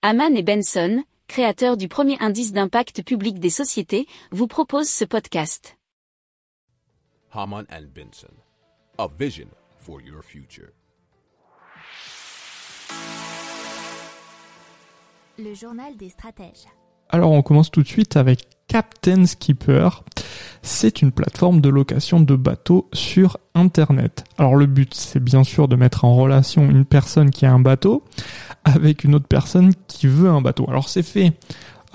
Haman et Benson, créateurs du premier indice d'impact public des sociétés, vous proposent ce podcast. Haman and Benson, a vision for your future. Le journal des stratèges. Alors on commence tout de suite avec Captain Skipper. C'est une plateforme de location de bateaux sur Internet. Alors le but c'est bien sûr de mettre en relation une personne qui a un bateau avec une autre personne qui veut un bateau. Alors c'est fait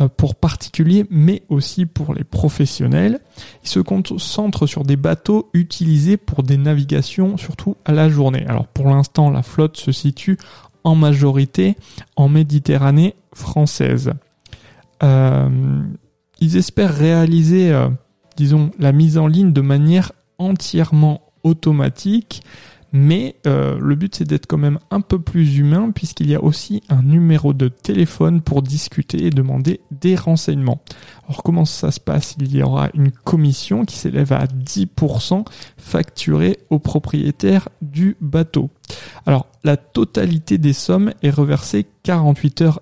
euh, pour particuliers mais aussi pour les professionnels. Il se concentre sur des bateaux utilisés pour des navigations surtout à la journée. Alors pour l'instant la flotte se situe en majorité en Méditerranée française. Euh, ils espèrent réaliser, euh, disons, la mise en ligne de manière entièrement automatique, mais euh, le but c'est d'être quand même un peu plus humain puisqu'il y a aussi un numéro de téléphone pour discuter et demander des renseignements. Alors comment ça se passe? Il y aura une commission qui s'élève à 10% facturée au propriétaire du bateau. Alors la totalité des sommes est reversée 48 heures